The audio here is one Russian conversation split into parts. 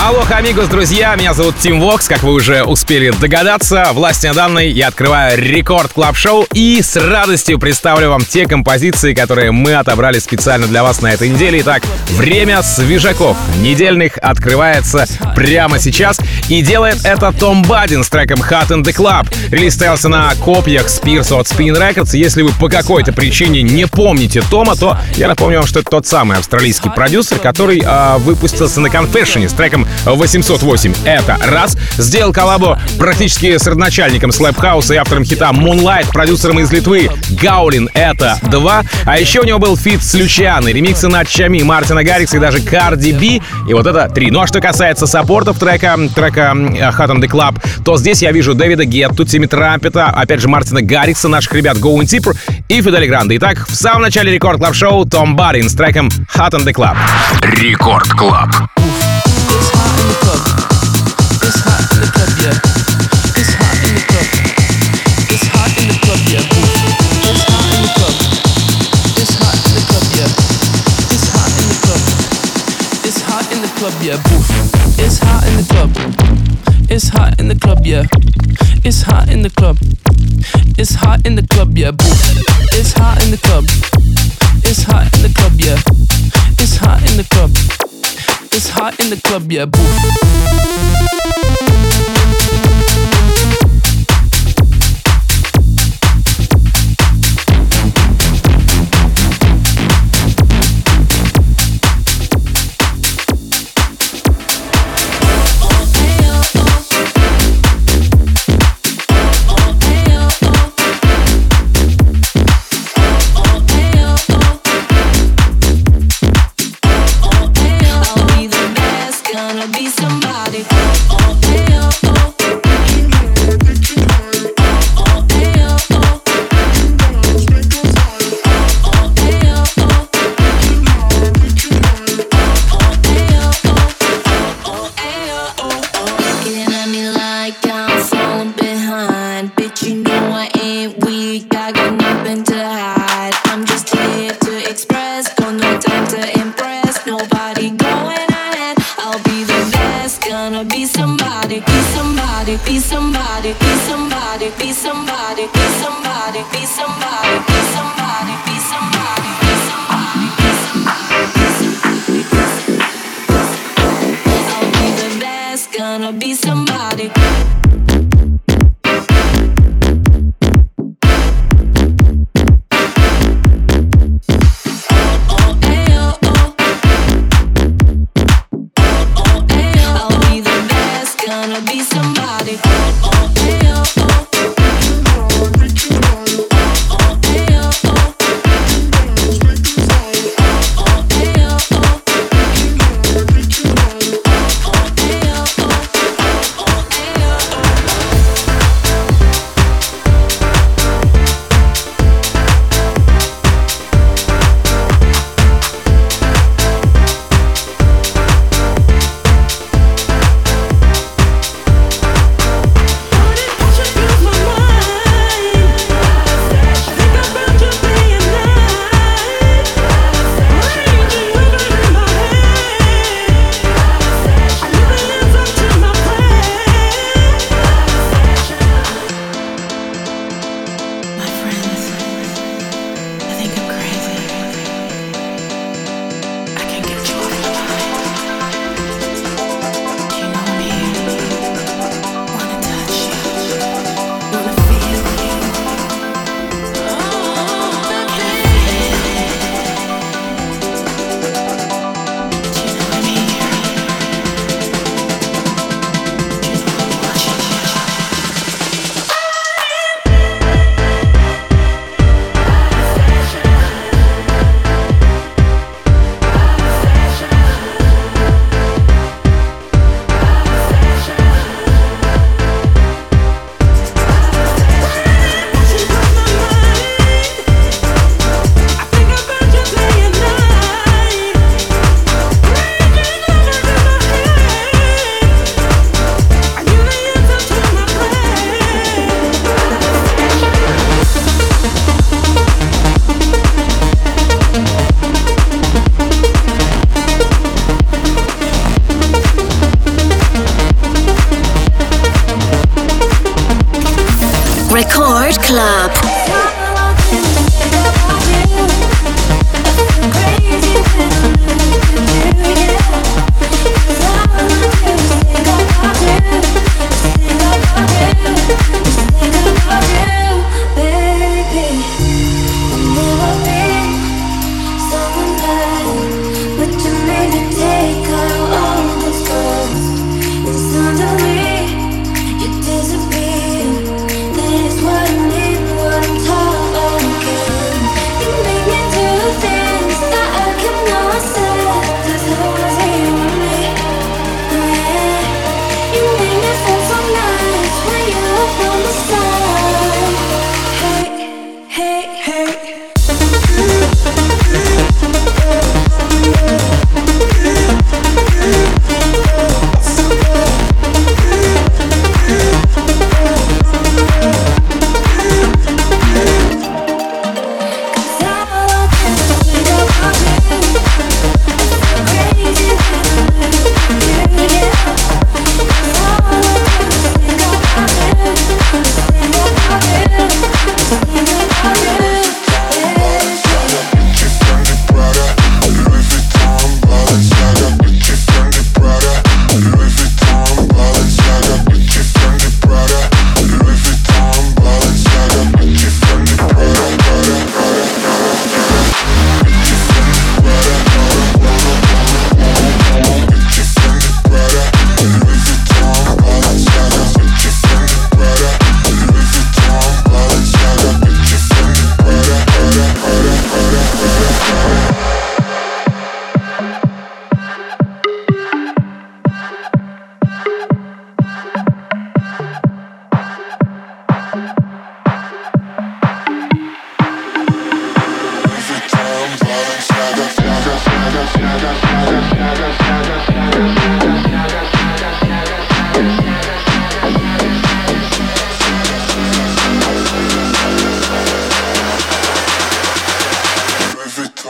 Алло, amigos, друзья, меня зовут Tim Vox, как вы уже успели догадаться. Властью данной я открываю Record Club Show и с радостью представлю вам те композиции, которые мы отобрали специально для вас на этой неделе. Итак, время свежаков недельных открывается прямо сейчас и делает это Том Бадин с треком Hot in the Club. Релиз стоялся на копиях Спирс от Spin Records. Если вы по какой-то причине не помните Тома, то я напомню вам, что это тот самый австралийский продюсер, который э, выпустился на Confession с треком 808. Это раз. Сделал коллабу практически с родоначальником слэп-хауса и автором хита Moonlight, продюсером из Литвы Гаулин. Это два. А еще у него был фит с Лючианой, ремиксы на Чами, Мартина Гаррикса и даже Карди Би. И вот это три. Ну а что касается саппортов трека, трека Hot in the Club, то здесь я вижу Дэвида Гетту, Тимми Трампета, опять же Мартина Гаррикса, наших ребят Going Deeper и Федде Ле Гранда. Итак, в самом начале Record Club Show Tom Budin с треком Hot in the Club. Record Club. Club, yeah. Boof. It's hot in the club. It's hot in the club, yeah. It's hot in the club. It's hot in the club, yeah. Boof.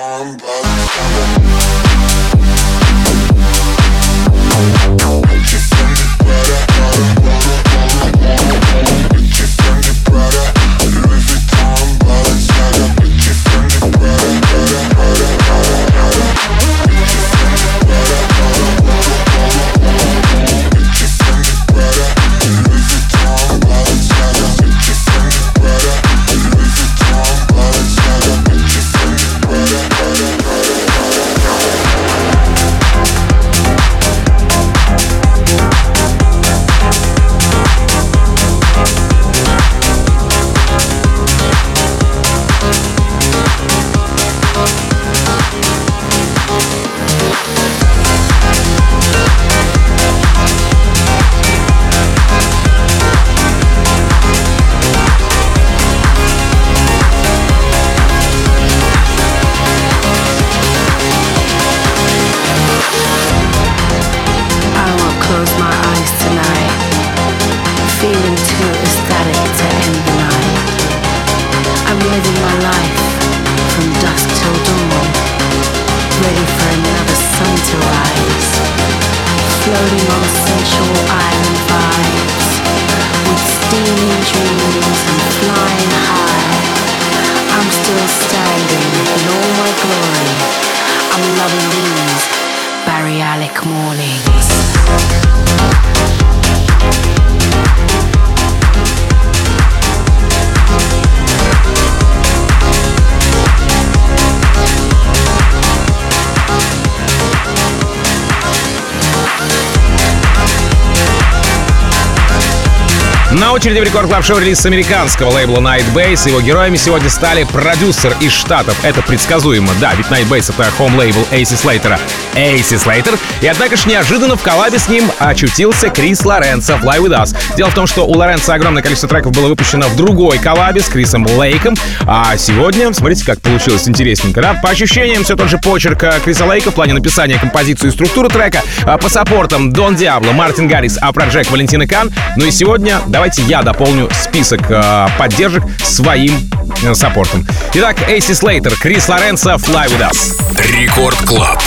on by the. На очереди в Record Club Show релиз американского лейбла Nightbase. Его героями сегодня стали продюсер из Штатов. Это предсказуемо, да, ведь Nightbase — это home-лейбл AC Slater'а. AC Slater. И однако ж неожиданно в коллабе с ним очутился Крис Лоренцо Fly With Us. Дело в том, что у Лоренцо огромное количество треков было выпущено в другой коллабе с Крисом Лейком. А сегодня, смотрите, как получилось интересненько, да? По ощущениям, все тот же почерк э, Криса Лейка в плане написания композиции и структуры трека. А по саппортам Дон Диабло, Мартин Гаррикс, а Проджект Валентино Кан. Ну и сегодня давайте я дополню список э, поддержек своим э, саппортом. Итак, AC Slater, Крис Лоренцо, Fly With Us. Record Club.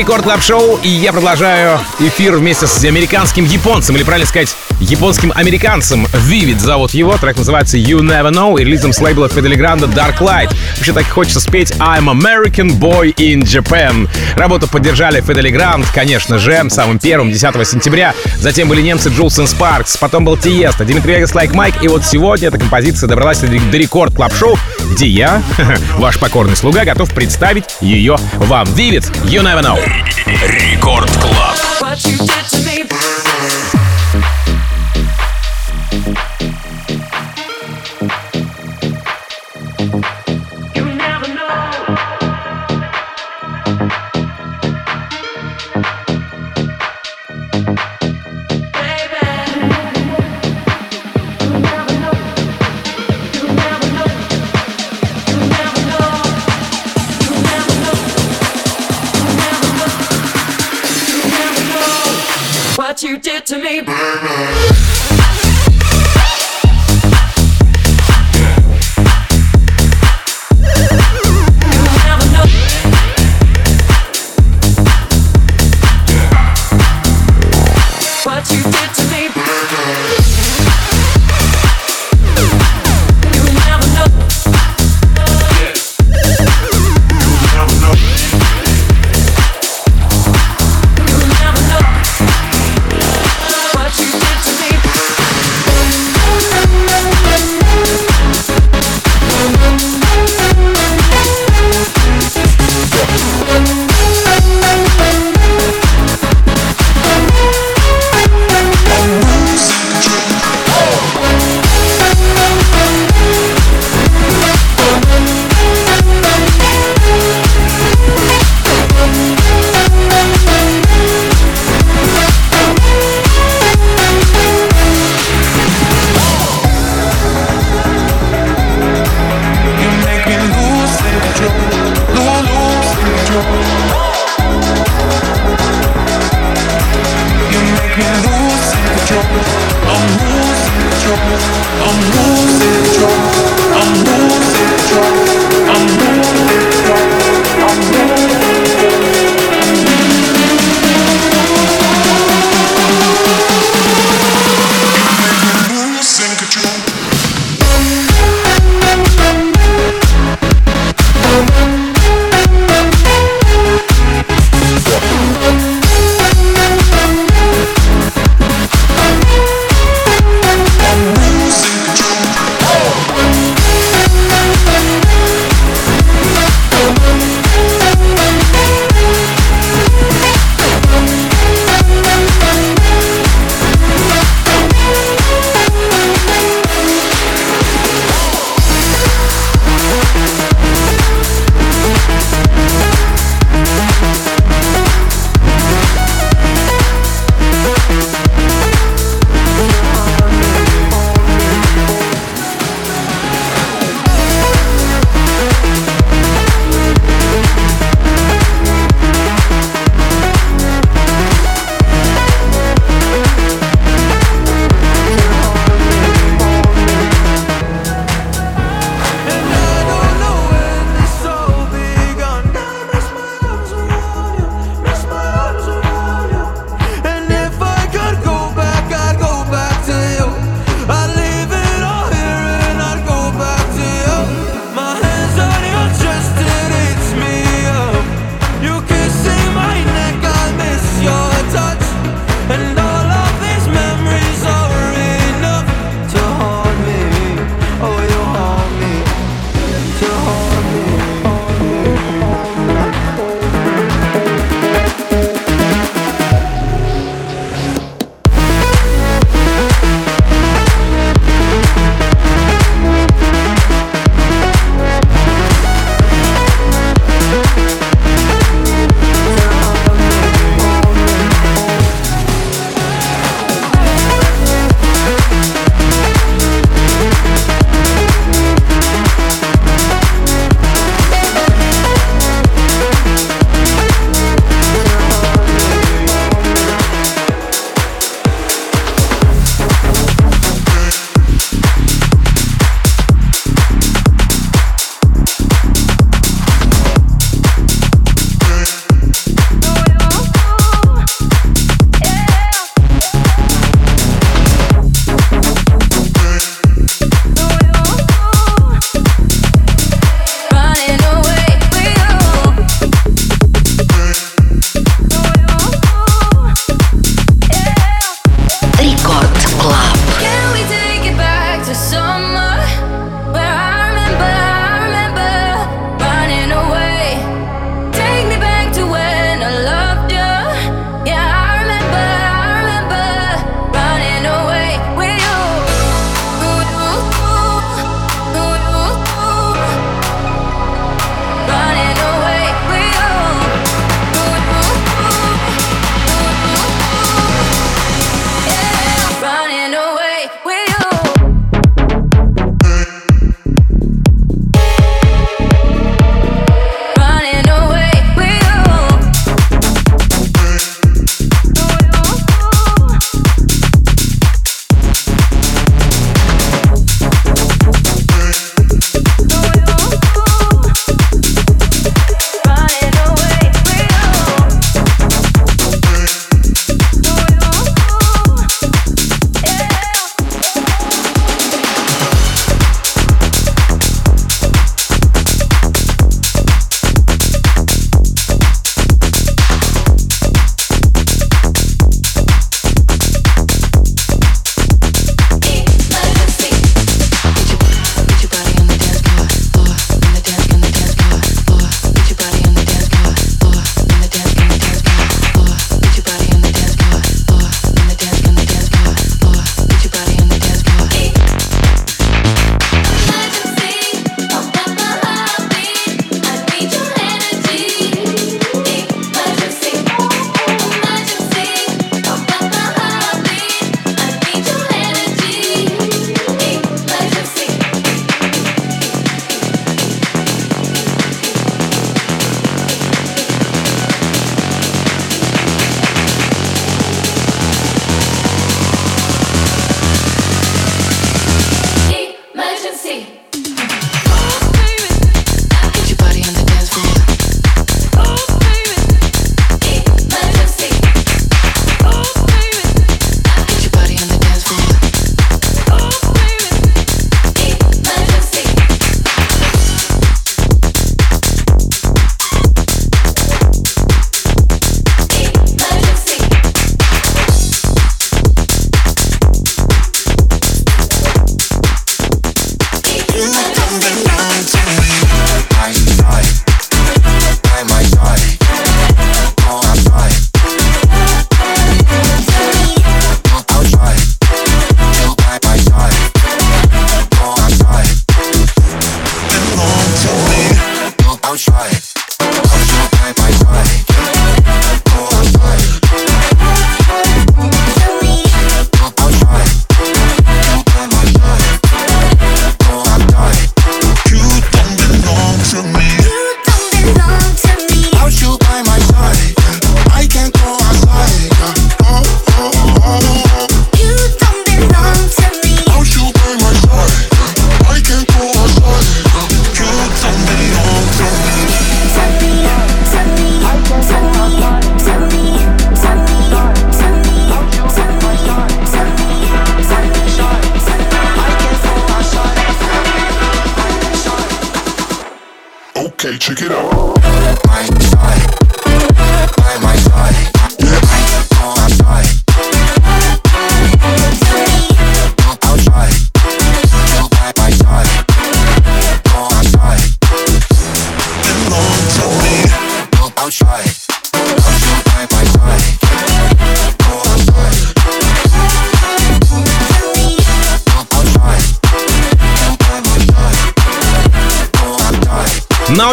Record Club Show, и я продолжаю эфир вместе с американским японцем, или правильно сказать, японским американцем. Vivid зовут его, трек называется You Never Know, и релизом с лейбла Fedde Le Grand'а Darklight. Вообще так хочется спеть I'm American Boy in Japan. Работу поддержали Fedde Le Grand, конечно же, самым первым, 10 сентября. Затем были немцы Jewelz & Sparks, потом был Тиесто, Dimitri Vegas, Like Mike, и вот сегодня эта композиция добралась до Record Club Show, где я, ваш покорный слуга, готов представить ее вам. Vivid, You Never Know. Know. Record Club.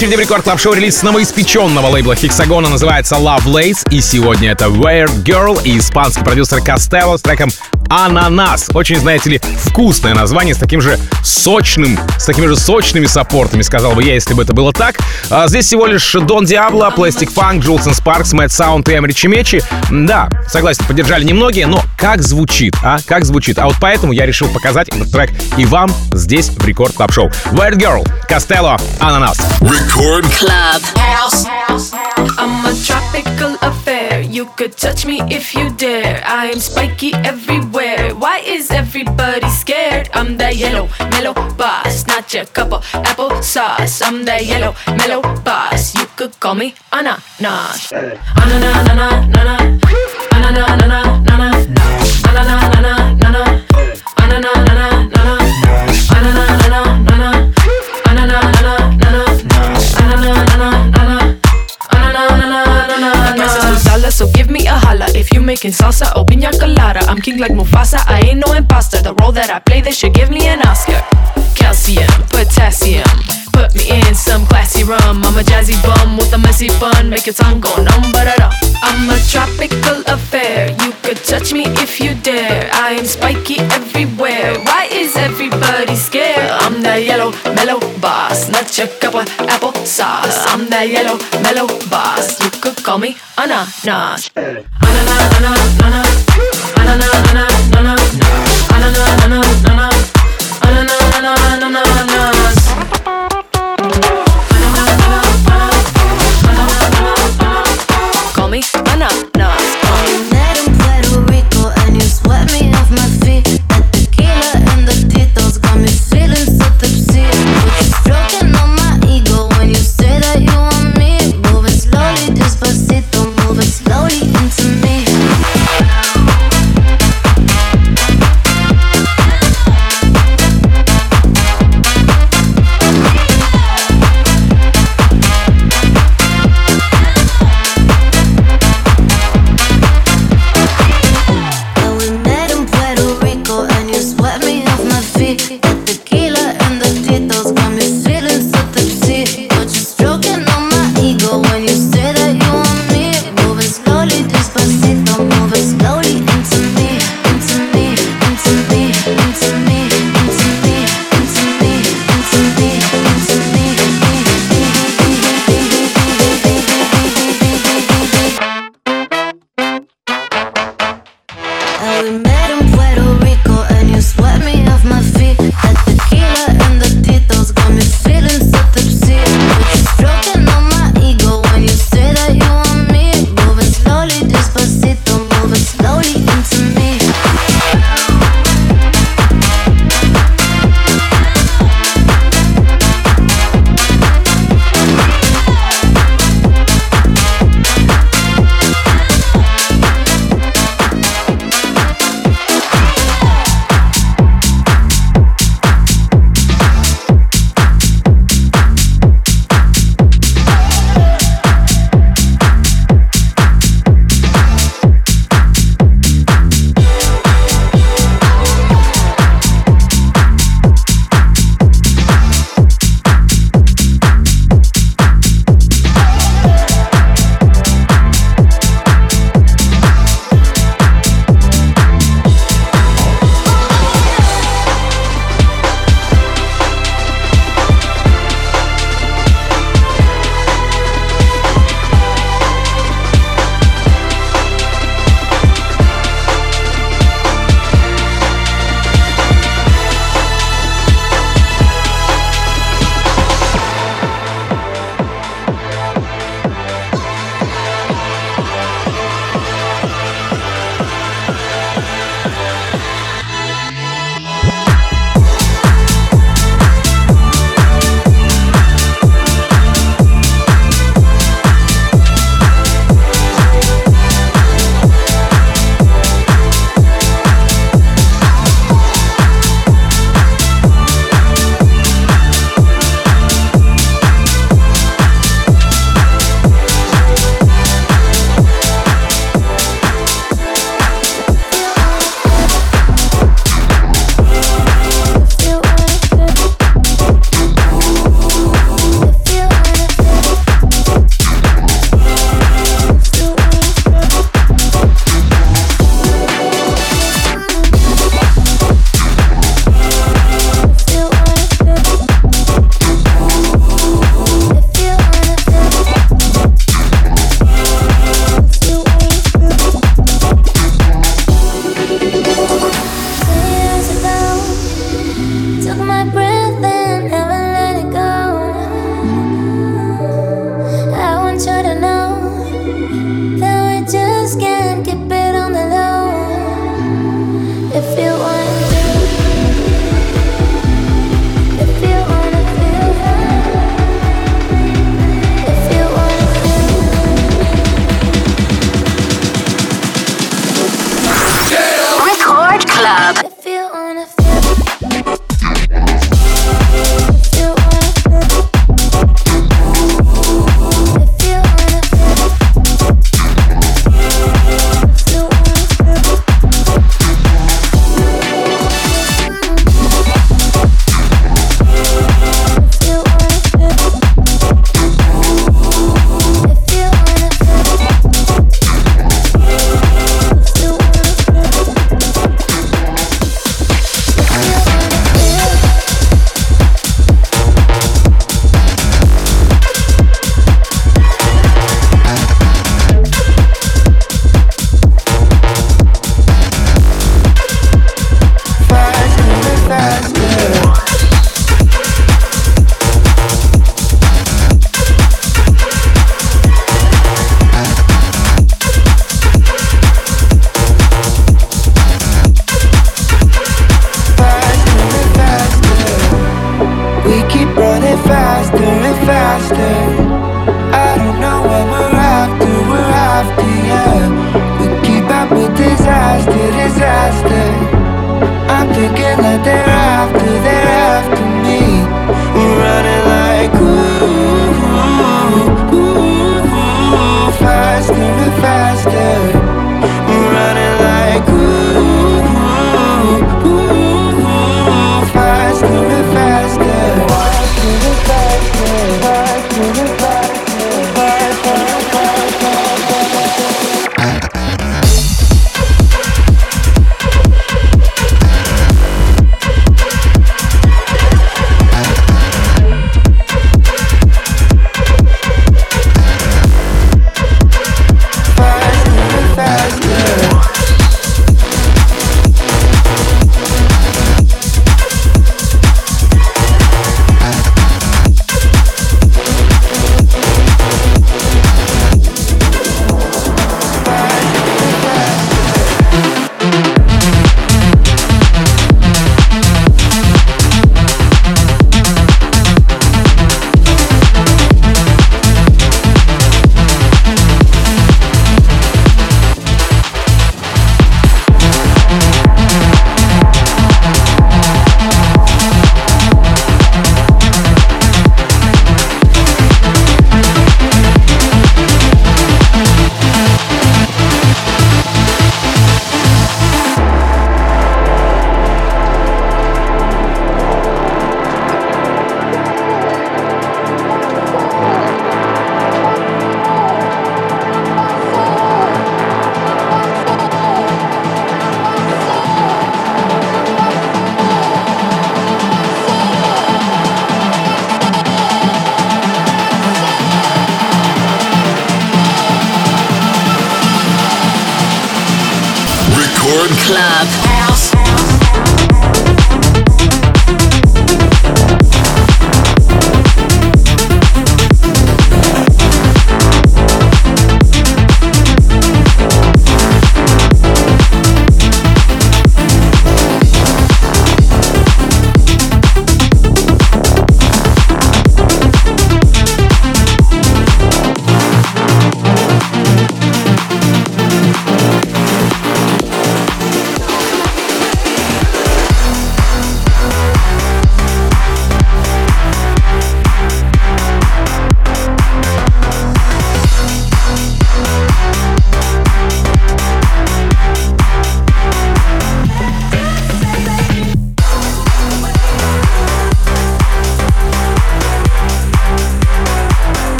Очереди в рекорд клаб шоу релиз новоиспеченного лейбла Hexagona называется Love Lace. И сегодня это Weird Girl и испанский продюсер Костелло с треком Ананас. Очень, знаете ли, вкусное название с таким же сочным, с такими же сочными саппортами, сказал бы я, если бы это было так. А здесь всего лишь Дон Диабло, Plastic Funk, Джулсон Спаркс, Мэтт Саунд и Эмри Чимечи. Да, согласен, поддержали немногие, но как звучит, а? Как звучит? А вот поэтому я решил показать этот трек и вам здесь в рекорд клаб шоу. Weird Girl, Костелло, Ананас. Рекорд Club. I'm a tropical affair. You could touch me if you dare. I am spiky everywhere. wear? Why is everybody scared? I'm the yellow, mellow boss, not your cup of apple sauce. I'm the yellow, mellow boss. You could call me Anna Nash. Anna, na, na, na, na, na. Anna, na, na, na. So give me a holla if you making salsa or pina colada. I'm king like Mufasa, I ain't no imposter. The role that I play, they should give me an Oscar. Calcium, potassium, put me in some classy rum. I'm a jazzy bum with a messy bun, make your tongue go numb, but I'm a tropical affair. You could touch me if you dare. I am spiky everywhere. Why is everybody scared? I'm that yellow, mellow boss, not your cup of apple sauce. I'm that yellow, mellow boss. You could call me ananas. Ananas, ananas, ananas. Ananas, ananas, ananas. Ananas,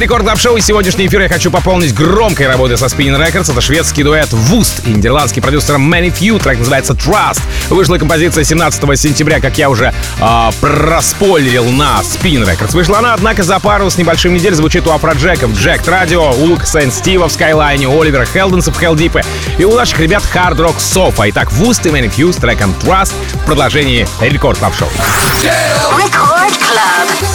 Record Club Show, и сегодняшний эфир я хочу пополнить громкой работой со Spinnin' Records. Это шведский дуэт Вуст и нидерландский продюсер ManyFew. Трек называется Trust. Вышла композиция 17 сентября, как я уже э, проспойлерил на Spinnin' Records. Вышла она, однако, за пару с небольшим недель звучит у Афроджека в Jacked Radio, у Лукаса и Стива в Skyline, у Оливера Хелденса в Heldeep и у наших ребят Hard Rock Sofa. Итак, Вуст и ManyFew с треком Trust в продолжении Record Club Show. Record Club.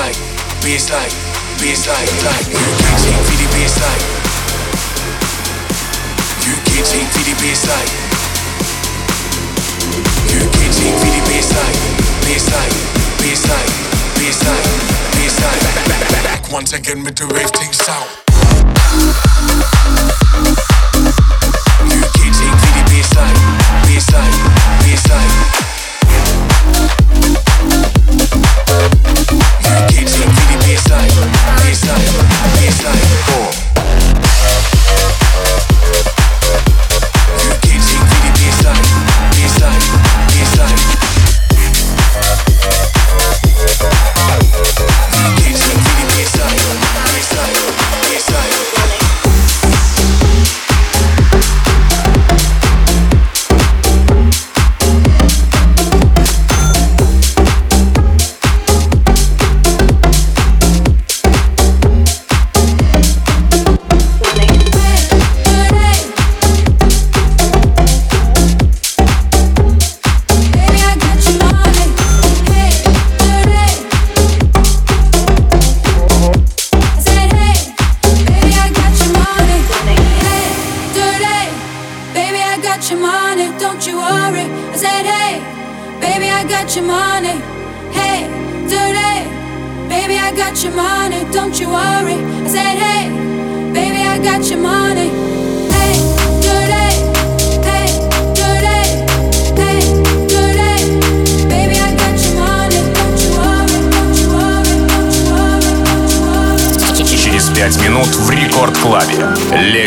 baseline, baseline, baseline, like you can't take to the baseline. You can't take to the baseline. You can't take to the baseline, baseline, baseline, baseline, baseline. Back, back, back, back once again with the rave things out. You can't take to the baseline, baseline, baseline. Thank you baseline. Baseline, baseline. UK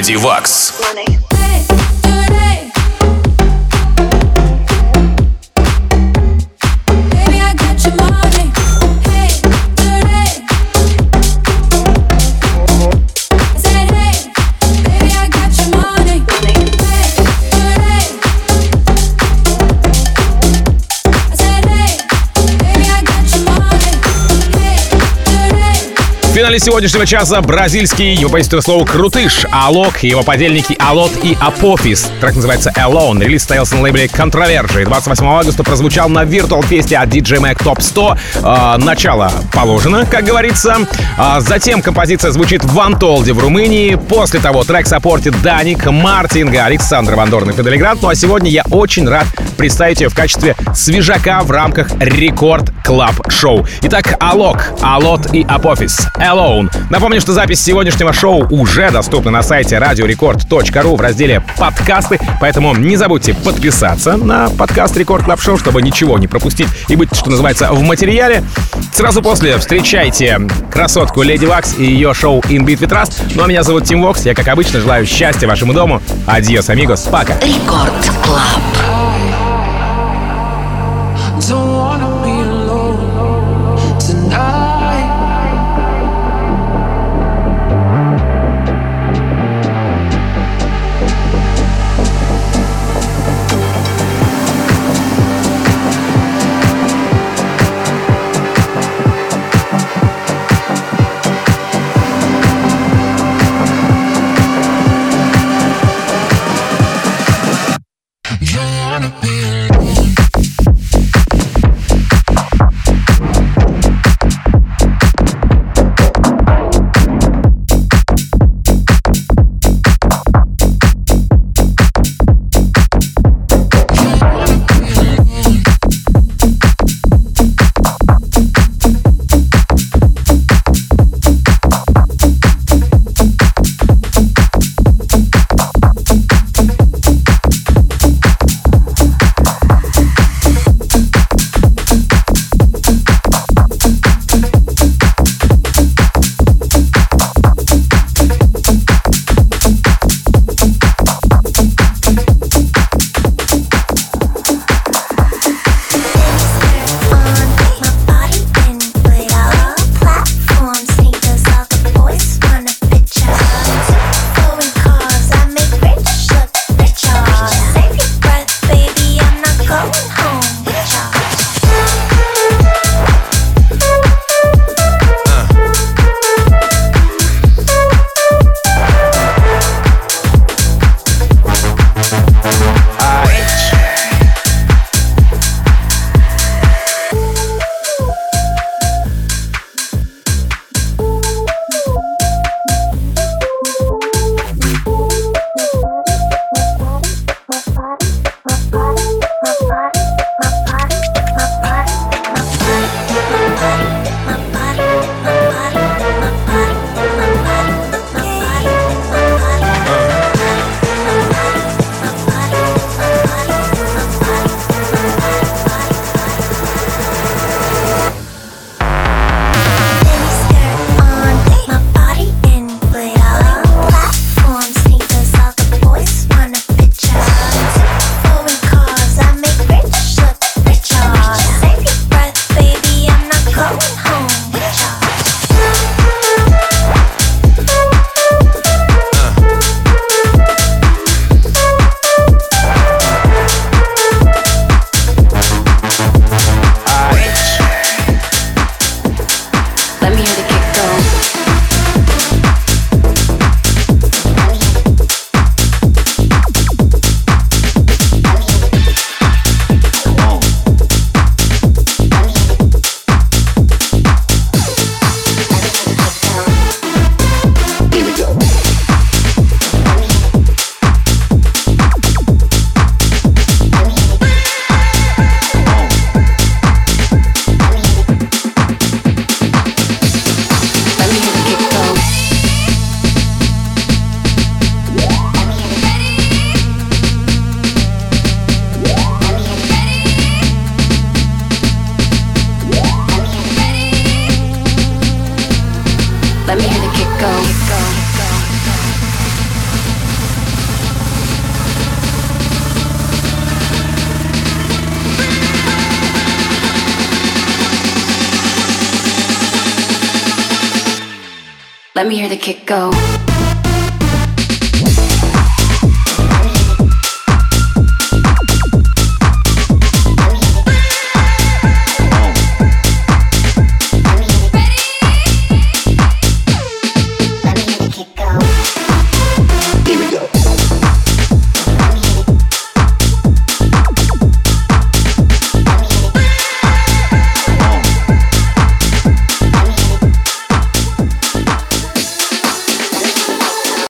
Леди Вакс. Финале сегодняшнего часа бразильский, его поистое слово «крутыш», Алок и его подельники Алот и Апофис. Трек называется «Alone». Релиз состоялся на лейбле Controverge. 28 августа прозвучал на Virtual Фесте от DJ Mac Top 100. Э, начало положено, как говорится. А затем композиция звучит в Антолде в Румынии. После того трек саппортит Даник, Мартинга, Александр Вандорн и Фиделиград. Ну а сегодня я очень рад представить ее в качестве свежака в рамках Рекорд Клаб Шоу. Итак, Алок, Алот и Апофис. Alone. Напомню, что запись сегодняшнего шоу уже доступна на сайте radiorecord.ru в разделе «Подкасты», поэтому не забудьте подписаться на подкаст Record Club Show, чтобы ничего не пропустить и быть, что называется, в материале. Сразу после встречайте красотку Lady Waks и ее шоу In Beat We Trust. Ну а меня зовут Тим Вокс. Я, как обычно, желаю счастья вашему дому. Adiós, amigos. Пока. Record Club.